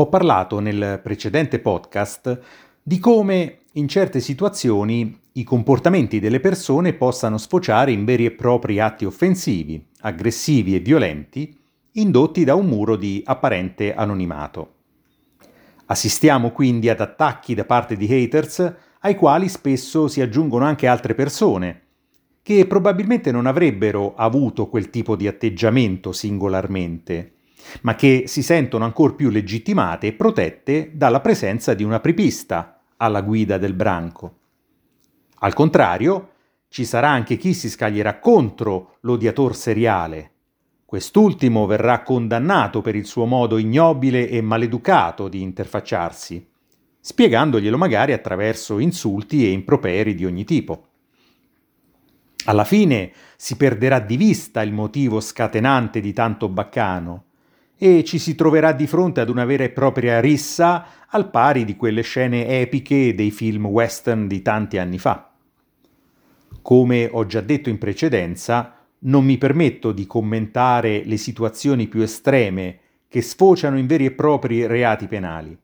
Ho parlato nel precedente podcast di come in certe situazioni i comportamenti delle persone possano sfociare in veri e propri atti offensivi, aggressivi e violenti, indotti da un muro di apparente anonimato. Assistiamo quindi ad attacchi da parte di haters ai quali spesso si aggiungono anche altre persone, che probabilmente non avrebbero avuto quel tipo di atteggiamento singolarmente, ma che si sentono ancor più legittimate e protette dalla presenza di una apripista alla guida del branco. Al contrario, ci sarà anche chi si scaglierà contro l'odiator seriale. Quest'ultimo verrà condannato per il suo modo ignobile e maleducato di interfacciarsi, spiegandoglielo magari attraverso insulti e improperi di ogni tipo. Alla fine si perderà di vista il motivo scatenante di tanto baccano e ci si troverà di fronte ad una vera e propria rissa al pari di quelle scene epiche dei film western di tanti anni fa. Come ho già detto in precedenza, non mi permetto di commentare le situazioni più estreme che sfociano in veri e propri reati penali.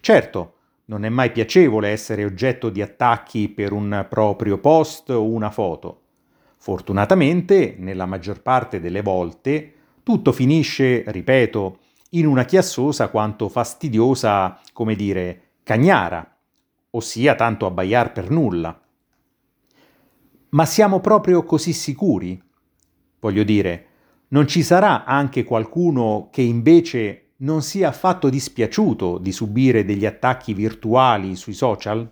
Certo, non è mai piacevole essere oggetto di attacchi per un proprio post o una foto. Fortunatamente, nella maggior parte delle volte, tutto finisce, ripeto, in una chiassosa quanto fastidiosa, come dire, cagnara, ossia tanto abbaiar per nulla. Ma siamo proprio così sicuri? Voglio dire, non ci sarà anche qualcuno che invece non sia affatto dispiaciuto di subire degli attacchi virtuali sui social?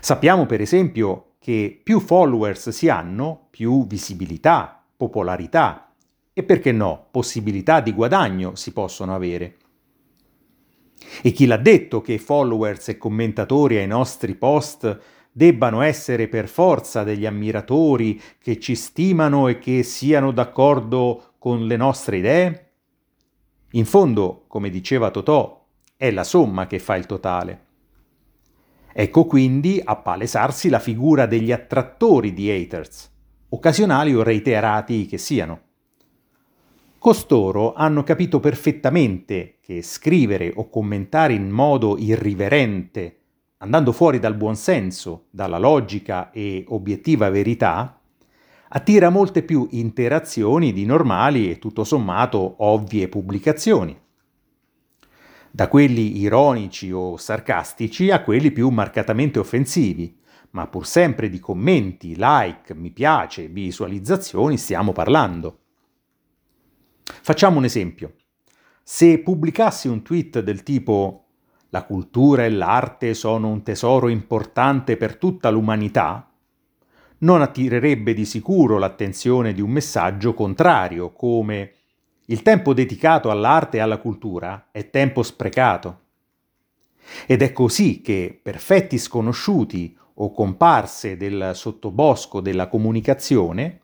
Sappiamo per esempio che più followers si hanno, più visibilità, popolarità e perché no, possibilità di guadagno si possono avere. E chi l'ha detto che followers e commentatori ai nostri post debbano essere per forza degli ammiratori che ci stimano e che siano d'accordo con le nostre idee? In fondo, come diceva Totò, è la somma che fa il totale. Ecco quindi a palesarsi la figura degli attrattori di haters, occasionali o reiterati che siano. Costoro hanno capito perfettamente che scrivere o commentare in modo irriverente, andando fuori dal buonsenso, dalla logica e obiettiva verità, attira molte più interazioni di normali e tutto sommato ovvie pubblicazioni. Da quelli ironici o sarcastici a quelli più marcatamente offensivi, ma pur sempre di commenti, like, mi piace, visualizzazioni stiamo parlando. Facciamo un esempio. Se pubblicassi un tweet del tipo la cultura e l'arte sono un tesoro importante per tutta l'umanità, non attirerebbe di sicuro l'attenzione di un messaggio contrario come il tempo dedicato all'arte e alla cultura è tempo sprecato. Ed è così che perfetti sconosciuti o comparse del sottobosco della comunicazione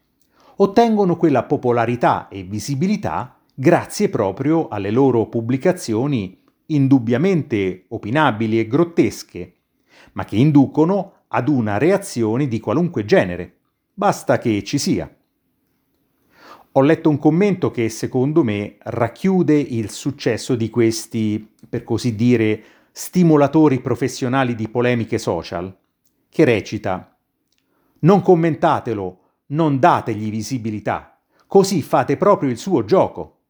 ottengono quella popolarità e visibilità grazie proprio alle loro pubblicazioni indubbiamente opinabili e grottesche, ma che inducono ad una reazione di qualunque genere. Basta che ci sia. Ho letto un commento che secondo me racchiude il successo di questi, per così dire, stimolatori professionali di polemiche social, che recita Non commentatelo, non dategli visibilità, così fate proprio il suo gioco.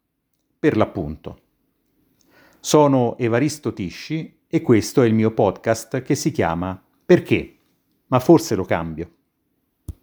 Per l'appunto. Sono Evaristo Tisci e questo è il mio podcast che si chiama Perché? ma forse lo cambio.